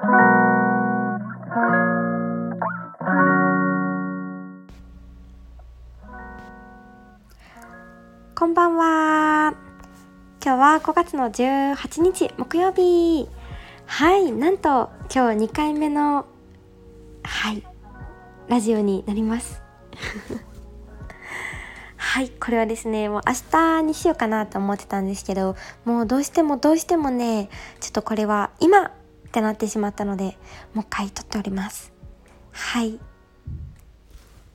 こんばんは。今日は5月の18日木曜日。はい、なんと今日2回目のはいラジオになります。はい、これはですね、もう明日にしようかなと思ってたんですけど、もうどうしてもどうしてもね、ちょっとこれは今ってなってしまったので、もう一回撮っております。はい。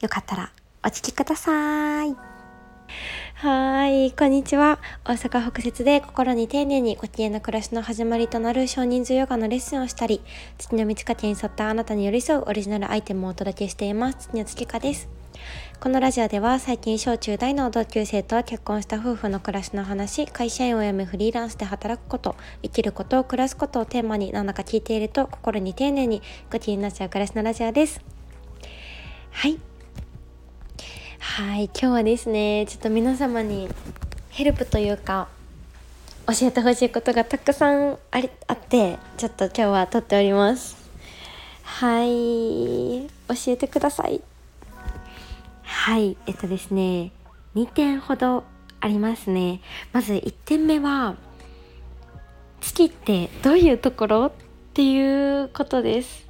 よかったらお聞きください。はい、こんにちは。大阪北節で心に丁寧にご機嫌な暮らしの始まりとなる少人数ヨガのレッスンをしたり、月の満ち欠けに沿ったあなたに寄り添うオリジナルアイテムをお届けしています。月の月花です。このラジオでは最近小中大の同級生と結婚した夫婦の暮らしの話、会社員を辞めフリーランスで働くこと、生きること、暮らすことをテーマに何だか聞いていると心に丁寧にご機嫌になっちゃう暮らしのラジオです。はい。はい、今日はですね、ちょっと皆様にヘルプというか、教えてほしいことがたくさんありあって、ちょっと今日は撮っております。はい、教えてください。はい、えっとですね、2点ほどありますね。まず1点目は、月ってどういうところっていうことです。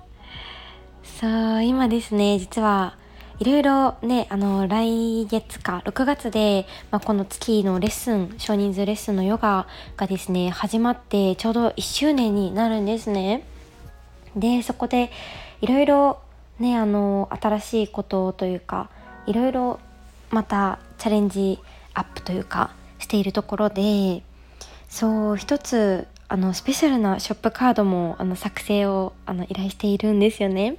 そう、今ですね、実はいろいろね、あの、来月か、6月で、まあ、この月のレッスン、少人数レッスンのヨガがですね、始まってちょうど1周年になるんですね。で、そこでいろいろね、あの、新しいことというか、いろいろまたチャレンジアップというか、しているところで、そう、一つ、あの、スペシャルなショップカードも、あの、作成を、あの、依頼しているんですよね。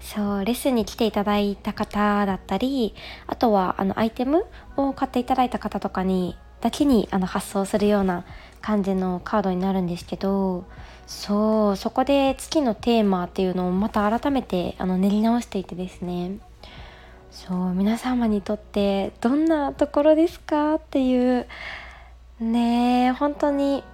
そうレッスンに来ていただいた方だったりあとはあのアイテムを買っていただいた方とかにだけにあの発送するような感じのカードになるんですけどそうそこで月のテーマっていうのをまた改めてあの練り直していてですねそう皆様にとってどんなところですかっていう。ね本当に。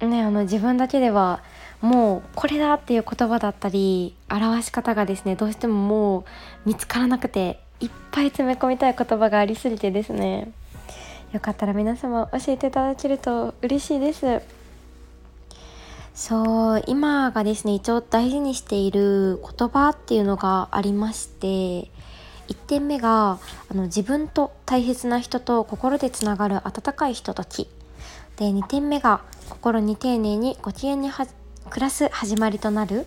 ねあの自分だけではもうこれだっていう言葉だったり表し方がですねどうしてももう見つからなくていっぱい詰め込みたい言葉がありすぎてですね。よかったら皆様教えていただけると嬉しいです。そう今がですね一応大事にしている言葉っていうのがありまして1点目があの自分と大切な人と心でつながる温かいひととき。で2点目が心に丁寧にご機嫌に暮らす始まりとなる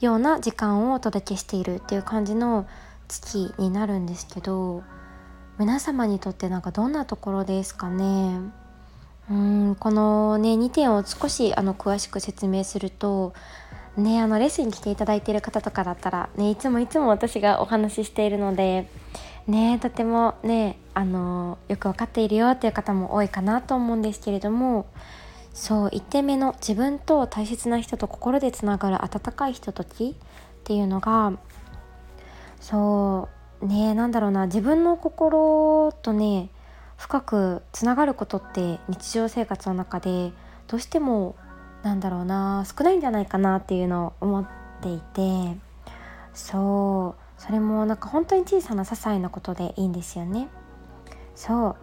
ような時間をお届けしているっていう感じの月になるんですけど皆様にとってなんかどんなところですかね？うんこのね2点を少しあの詳しく説明するとねあのレッスンに来ていただいている方とかだったらねいつもいつも私がお話ししているのでねとてもねあのよく分かっているよっていう方も多いかなと思うんですけれどもそう1点目の自分と大切な人と心でつながる温かいひとときっていうのがそうねなんだろうな自分の心とね深くつながることって日常生活の中でどうしてもなんだろうな少ないんじゃないかなっていうのを思っていてそうそれもなんか本当に小さな些細なことでいいんですよね。そう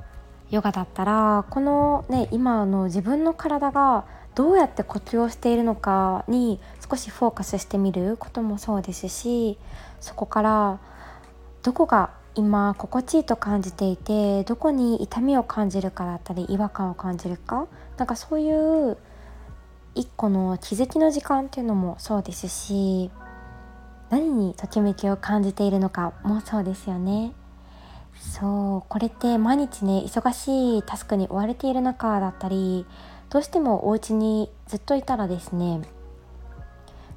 ヨガだったらこのね今の自分の体がどうやって呼吸をしているのかに少しフォーカスしてみることもそうですしそこからどこが今心地いいと感じていてどこに痛みを感じるかだったり違和感を感じるかなんかそういう一個の気づきの時間っていうのもそうですし何にときめきを感じているのかもそうですよね。そうこれって毎日ね忙しいタスクに追われている中だったりどうしてもお家にずっといたらですね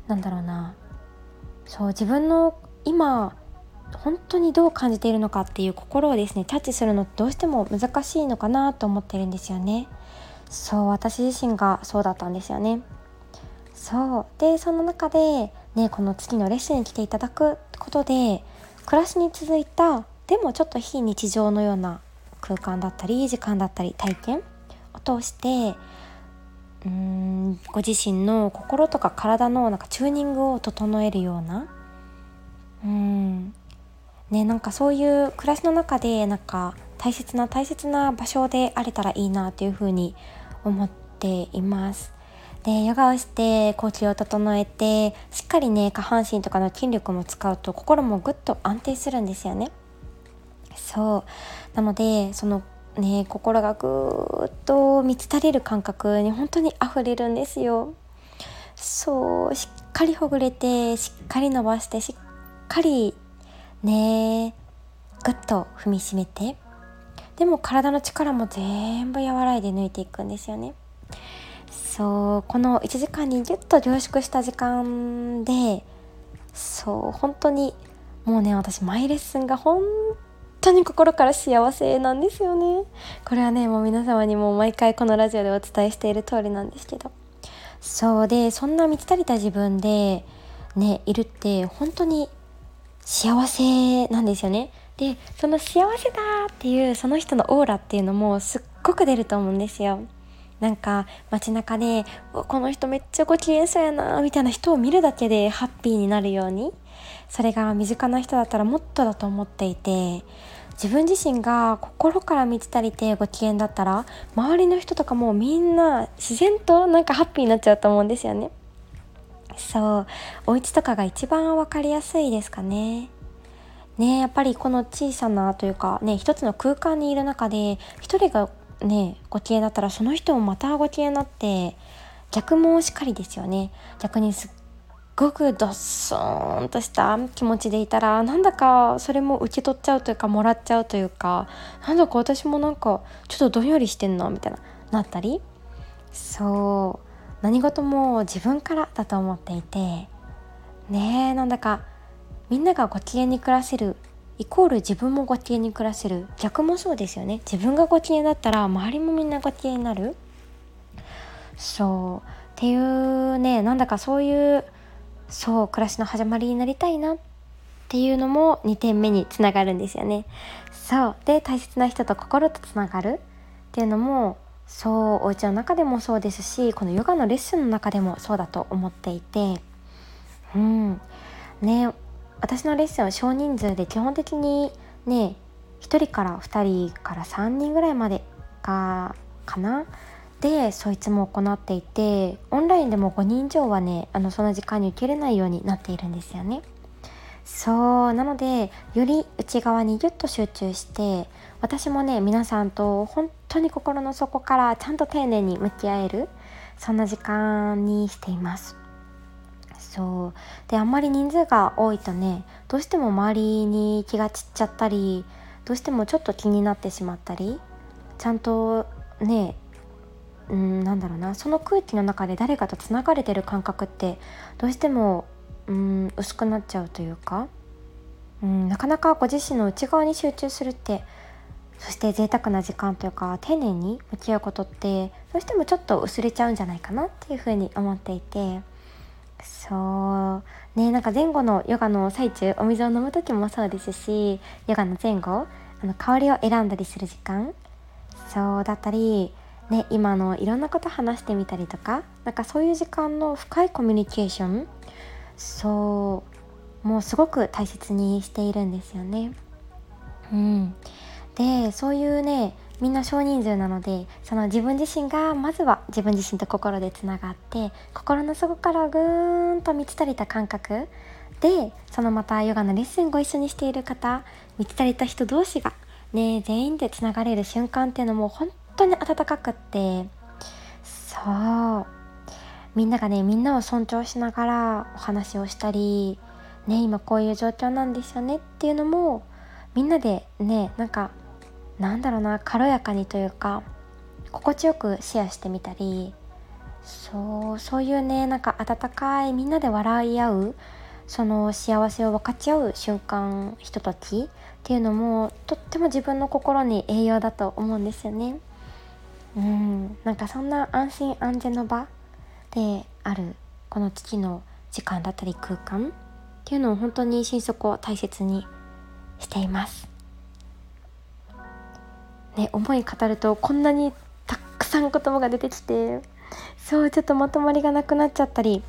なんだろうなそう自分の今本当にどう感じているのかっていう心をですねキャッチするのってどうしても難しいのかなと思ってるんですよねそう私自身がそうだったんですよね。そう。でその中でねこの月のレッスンに来ていただくことで暮らしに続いたでもちょっと非日常のような空間だったり時間だったり体験を通してうーんご自身の心とか体のなんかチューニングを整えるようなうんねなんかそういう暮らしの中でなんか大切な大切な場所であれたらいいなというふうに思っています。でヨガをして呼吸を整えてしっかりね下半身とかの筋力も使うと心もぐっと安定するんですよね。そうなのでそのね心がぐーっと満ち足りる感覚に本当に溢れるんですよ。そうしっかりほぐれてしっかり伸ばしてしっかりねぐっと踏みしめてでも体の力も全部和らいで抜いていくんですよね。そうこの1時間にギュッと凝縮した時間でそう本当にもうね私マイレッスンが本当に心から幸せなんですよね。これはねもう皆様にも毎回このラジオでお伝えしている通りなんですけど。そうでそんな満ち足りた自分でねいるって本当に幸せなんですよね。でその幸せだっていうその人のオーラっていうのもすっごく出ると思うんですよ。なんか街中でこの人めっちゃご機嫌そうやなみたいな人を見るだけでハッピーになるように。それが身近な人だったらもっとだと思っていて自分自身が心から満ち足りてご機嫌だったら周りの人とかもみんな自然となんかハッピーになっちゃうと思うんですよね。そうお家とかが一番分かりやすいですかね。ねやっぱりこの小さなというかね一つの空間にいる中で一人がねご機嫌だったらその人もまたご機嫌になって逆もしっかりですよね。逆にすっごくどっそーんとした気持ちでいたらなんだかそれも受け取っちゃうというかもらっちゃうというかなんだか私もなんかちょっとどんよりしてんなみたいななったり。そう。何事も自分からだと思っていて。ねえなんだかみんながご機嫌に暮らせるイコール自分もご機嫌に暮らせる。逆もそうですよね。自分がご機嫌だったら周りもみんなご機嫌になる。そう。っていうねなんだかそういうそう暮らしの始まりになりたいなっていうのも2点目につながるんですよね。そう。で大切な人と心とつながる。っていうのもそうお家の中でもそうですしこのヨガのレッスンの中でもそうだと思っていて。うん。ね私のレッスンは少人数で基本的にね1人から2人から3人ぐらいまでかかなでそいつも行っていてオンラインでも5人以上はねあのその時間に受けれないようになっているんですよね。そうなのでより内側にギュッと集中して私もね皆さんと本当に心の底からちゃんと丁寧に向き合えるそんな時間にしています。そう。であんまり人数が多いとねどうしても周りに気が散っちゃったりどうしてもちょっと気になってしまったりちゃんとねうんなんだろうなその空気の中で誰かとつながれてる感覚ってどうしてもうん薄くなっちゃうというかうんなかなかご自身の内側に集中するってそして贅沢な時間というか丁寧に向き合うことってどうしてもちょっと薄れちゃうんじゃないかなっていうふうに思っていて。そうねなんか前後のヨガの最中お水を飲む時もそうですしヨガの前後あの香りを選んだりする時間そうだったりね、今のいろんなこと話してみたりとかなんかそういう時間の深いコミュニケーションそうもうすごく大切にしているんですよね。うん、でそういうねみんな少人数なのでその自分自身がまずは自分自身と心でつながって心の底からぐーんと満ち足りた感覚でそのまたヨガのレッスンご一緒にしている方満ち足りた人同士がね全員でつながれる瞬間っていうのも本当に温かくって。そう。みんながねみんなを尊重しながらお話をしたりね今こういう状況なんですよねっていうのもみんなでねなんかなんだろうな軽やかにというか心地よくシェアしてみたりそうそういうねなんか温かいみんなで笑い合うその幸せを分かち合う瞬間ひとときっていうのもとっても自分の心に栄養だと思うんですよね。うんなんかそんな安心安全の場であるこの月の時間だったり空間っていうのを本当に心底大切にしています。ね、思い語るとこんなにたくさん言葉が出てきてそうちょっとまとまりがなくなっちゃったり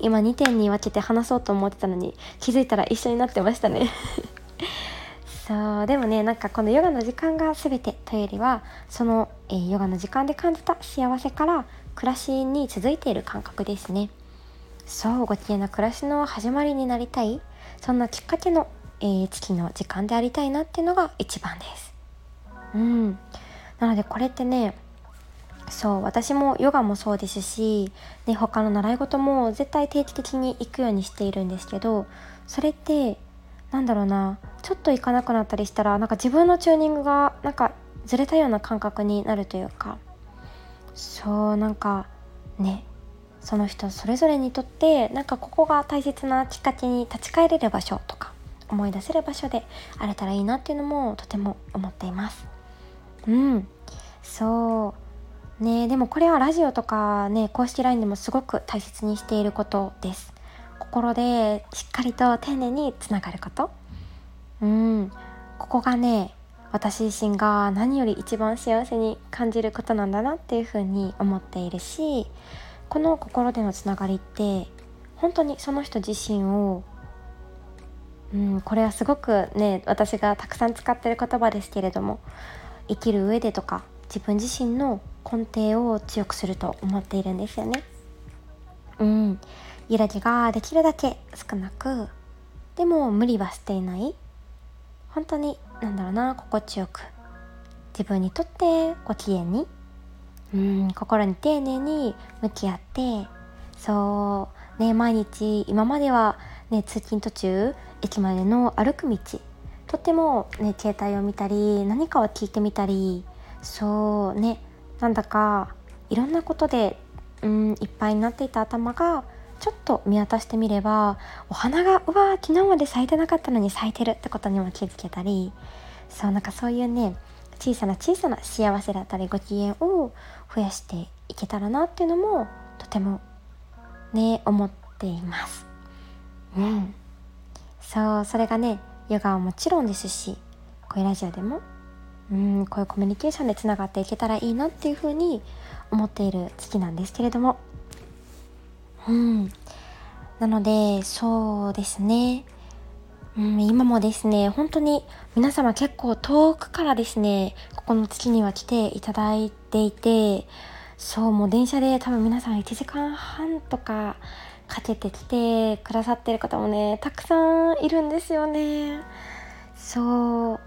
今2点に分けて話そうと思ってたのに気づいたら一緒になってましたね。そうでもねなんかこのヨガの時間が全てというよりはその、えー、ヨガの時間で感じた幸せから暮らしに続いている感覚ですね。そうご機嫌な暮らしの始まりになりたい。そんなきっかけの、えー、月の時間でありたいなっていうのが一番です。うんなのでこれってねそう私もヨガもそうですし、ね、他の習い事も絶対定期的に行くようにしているんですけどそれってなんだろうなちょっと行かなくなったりしたらなんか自分のチューニングがなんかずれたような感覚になるというかそうなんかねその人それぞれにとってなんかここが大切なきっかけに立ち返れる場所とか思い出せる場所であれたらいいなっていうのもとても思っています。うん。そう。ねでもこれはラジオとかね公式 LINE でもすごく大切にしていることです。心でしっかりと丁寧につながること。うん。ここがね私自身が何より一番幸せに感じることなんだなっていうふうに思っているしこの心でのつながりって本当にその人自身をうんこれはすごくね私がたくさん使ってる言葉ですけれども生きる上でとか自分自身の根底を強くすると思っているんですよね。うん、揺らぎができるだけ少なくでも無理はしていない。本当になんだろうな心地よく。自分にとってご機嫌に。うん。心に丁寧に向き合ってそう。ね毎日今まではね通勤途中駅までの歩く道とてもね携帯を見たり何かを聞いてみたりそうねなんだかいろんなことでうんいっぱいになっていた頭がちょっと見渡してみればお花がうわ昨日まで咲いてなかったのに咲いてるってことにも気づけたりそうなんかそういうね小さな小さな幸せだったりご機嫌を増やしていけたらなっていうのもとてもね思っています。うん、そうそれがねヨガはもちろんですしこういうラジオでもうんこういうコミュニケーションでつながっていけたらいいなっていうふうに思っている月なんですけれども。うん。なのでそうですね、うん、今もですね本当に皆様結構遠くからですねここの月には来ていただいていてそうもう電車で多分皆さん1時間半とかかけてきてくださってる方もねたくさんいるんですよね。そう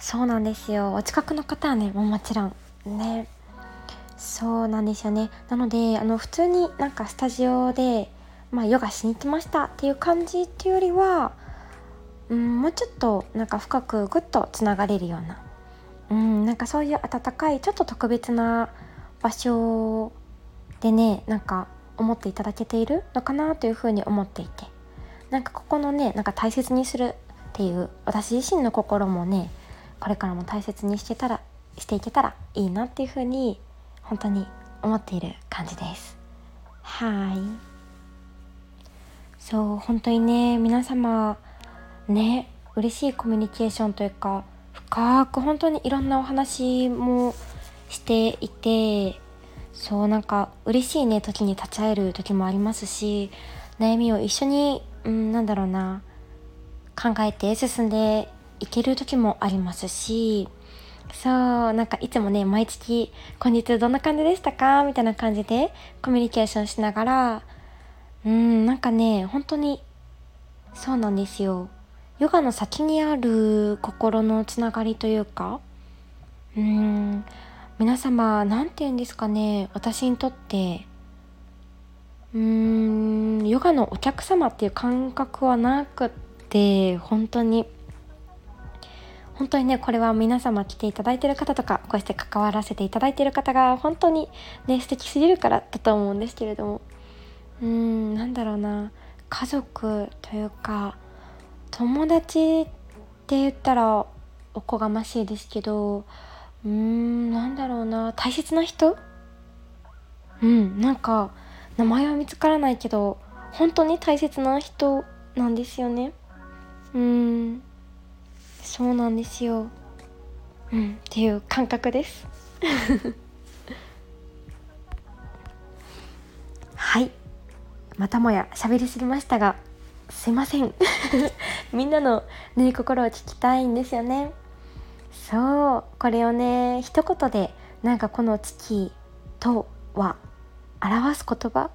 そうなんですよ。お近くの方はねもうもちろんね。そうなんですよね。なのであの普通になんかスタジオで、まあ、ヨガしに来ましたっていう感じっていうよりは、うん、もうちょっとなんか深くぐっとつながれるような、うん、なんかそういう温かいちょっと特別な場所でねなんか思っていただけているのかなというふうに思っていて。なんかここのねなんか大切にするっていう私自身の心もねこれからも大切にしてたらしていけたらいいなっていうふうに本当に思っている感じです。はい。そう本当にね皆様ね嬉しいコミュニケーションというか深く本当にいろんなお話もしていてそうなんか嬉しいね時に立ち会える時もありますし悩みを一緒に、うん、なんだろうな考えて進んでいける時もありますしそうなんかいつもね毎月「こんにちはどんな感じでしたか?」みたいな感じでコミュニケーションしながらうんなんかね本当にそうなんですよヨガの先にある心のつながりというかうん皆様何て言うんですかね。私にとってうーんヨガのお客様っていう感覚はなくって本当に。本当にねこれは皆様来ていただいてる方とかこうして関わらせていただいてる方が本当にね素敵すぎるからだと思うんですけれども。うーんなんだろうな。家族というか友達って言ったらおこがましいですけどうーんなんだろうな。大切な人？うんなんか名前は見つからないけど本当に大切な人なんですよね。うんそうなんですよ。うんっていう感覚です。はい。またもや喋りすぎましたがすいません。みんなのね心を聞きたいんですよね。そうこれをね一言でなんかこの月とは表す言葉？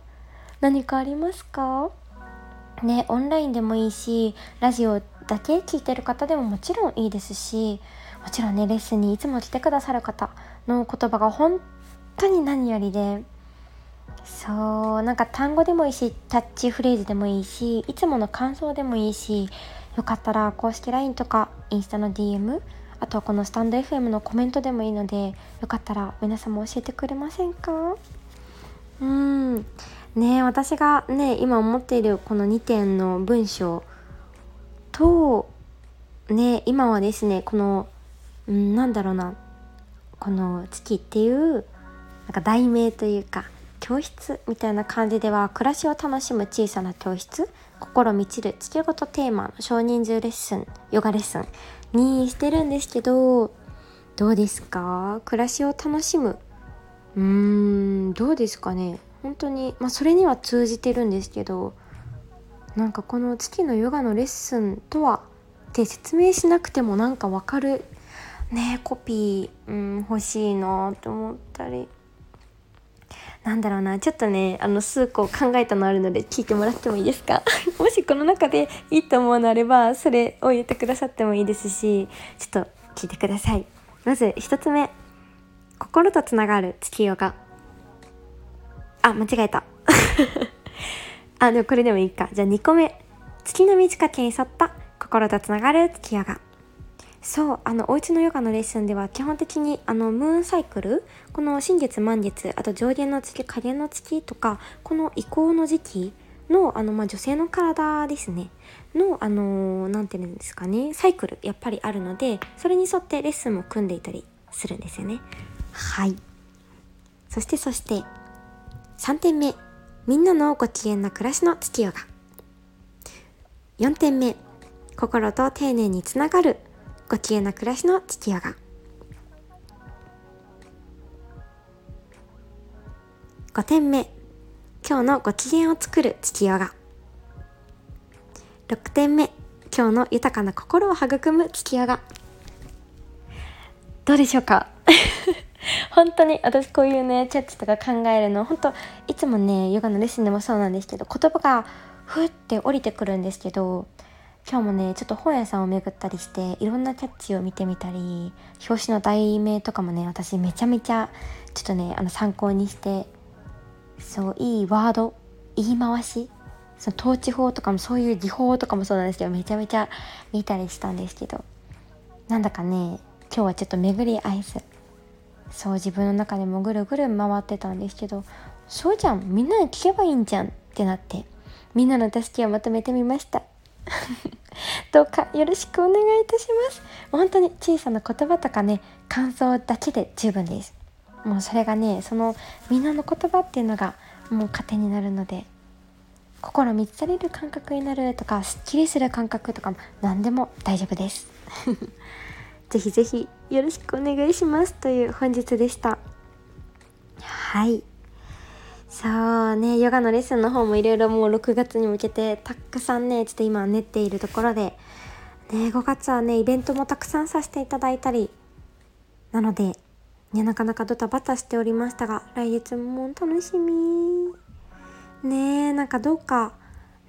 何かありますか？ねオンラインでもいいしラジオだけ聞いてる方でももちろんいいですしもちろんねレッスンにいつも来てくださる方の言葉が本当に何よりで。そうなんか単語でもいいしタッチフレーズでもいいしいつもの感想でもいいしよかったら公式 LINE とかインスタの DM あとはこのスタンド FM のコメントでもいいのでよかったら皆様教えてくれませんか？うん。ね私がね今思っているこの2点の文章とね今はですねこの、うん、なんだろうなこの月っていうなんか題名というか教室みたいな感じでは暮らしを楽しむ小さな教室心満ちる月ごとテーマの少人数レッスンヨガレッスンにしてるんですけどどうですか？暮らしを楽しむ。うーんどうですかね？本当にまあそれには通じてるんですけどなんかこの月のヨガのレッスンとはって説明しなくてもなんかわかるねコピー、うん、欲しいなと思ったり。なんだろうなちょっとねあの数個考えたのあるので聞いてもらってもいいですか？しこの中でいいと思うのあればそれを言ってくださってもいいですしちょっと聞いてください。まず1つ目。心とつながる月ヨガあ間違えた。あでもこれでもいいか。じゃあ2個目。月の満ち欠けに沿った心とつながる月ヨガそうあのおうちのヨガのレッスンでは基本的にあのムーンサイクル？この新月満月あと上限の月下限の月とかこの移行の時期のあの、まあ、女性の体ですね。のあの何て言うんですかね。サイクルやっぱりあるのでそれに沿ってレッスンも組んでいたりするんですよね。はい。そしてそして3点目。みんなのご機嫌な暮らしの月ヨガ4点目。心と丁寧につながる。ご機嫌な暮らしの父ヨガ5点目。今日のご機嫌を作る父ヨガ6点目。今日の豊かな心を育む父ヨガどうでしょうか？本当に私こういうねチャッチとか考えるの本当いつもねヨガのレッスンでもそうなんですけど言葉がふって降りてくるんですけど今日もねちょっと本屋さんを巡ったりしていろんなキャッチを見てみたり表紙の題名とかもね私めちゃめちゃちょっとねあの参考にしてそういいワード言い回し。その統治法とかもそういう技法とかもそうなんですけどめちゃめちゃ見たりしたんですけど。なんだかね今日はちょっと巡り合えず。そう自分の中でもぐるぐる回ってたんですけど。そうじゃんみんなに聞けばいいんじゃんってなって。みんなの助けをまとめてみました。どうかよろしくお願いいたします。本当に小さな言葉とかね感想だけで十分です。もうそれがねそのみんなの言葉っていうのがもう糧になるので心満たされる感覚になるとかすっきりする感覚とかも何でも大丈夫です。ぜひぜひよろしくお願いしますという本日でした。はい。そうねヨガのレッスンの方もいろいろもう6月に向けてたくさんねちょっと今練っているところでね5月はねイベントもたくさんさせていただいたりなのでねなかなかドタバタしておりましたが来月も楽しみ。ねなんかどうか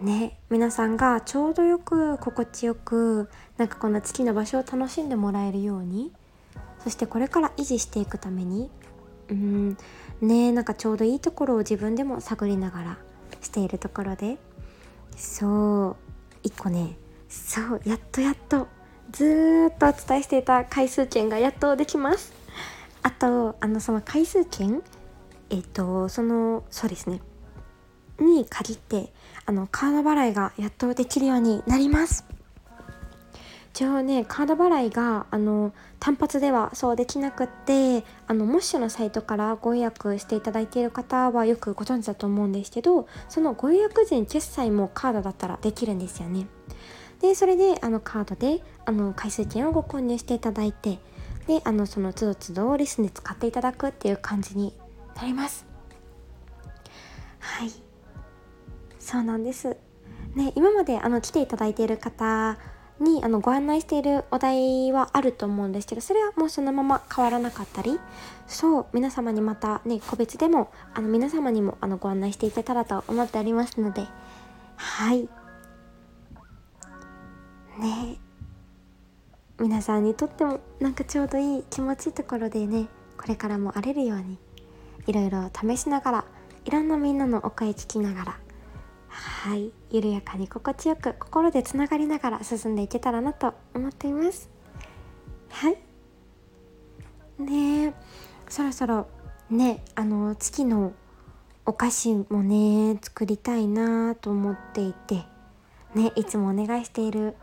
ね皆さんがちょうどよく心地よくなんかこの月の場所を楽しんでもらえるようにそしてこれから維持していくためにうんねなんかちょうどいいところを自分でも探りながらしているところでそう一個ねそうやっとやっとずっとお伝えしていた回数券がやっとできます。あとあのその回数券？えっ、とそのそうですね。に限ってあのカード払いがやっとできるようになります。一応ねカード払いがあの単発ではそうできなくってあのモッシュのサイトからご予約していただいている方はよくご存知だと思うんですけどそのご予約時に決済もカードだったらできるんですよね。でそれであのカードであの回数券をご購入していただいてであのその都度都度レッスンで使っていただくっていう感じになります。はい。そうなんです。ね今まであの来ていただいている方にあのご案内しているお題はあると思うんですけどそれはもうそのまま変わらなかったりそう皆様にまたね個別でもあの皆様にもあのご案内していけたらと思っておりますので。はい。ね。皆さんにとってもなんかちょうどいい気持ちいいところでねこれからも荒れるようにいろいろ試しながらいろんなみんなのお声聞きながらはい緩やかに心地よく心でつながりながら進んでいけたらなと思っています。はい。ねそろそろねあの月のお菓子もね作りたいなと思っていてねいつもお願いしている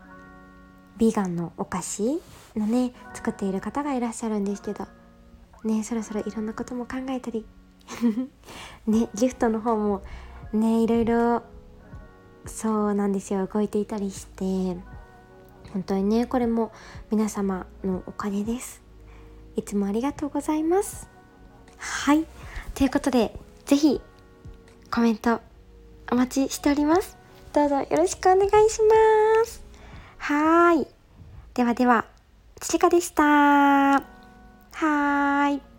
ビーガンのお菓子のね作っている方がいらっしゃるんですけどねそろそろいろんなことも考えたり ねギフトの方もねいろいろそうなんですよ動いていたりして本当にねこれも皆様のお金です。いつもありがとうございます。はい。ということで是非コメントお待ちしております。どうぞよろしくお願いします。はい。ではでは、ちちかでした。はい。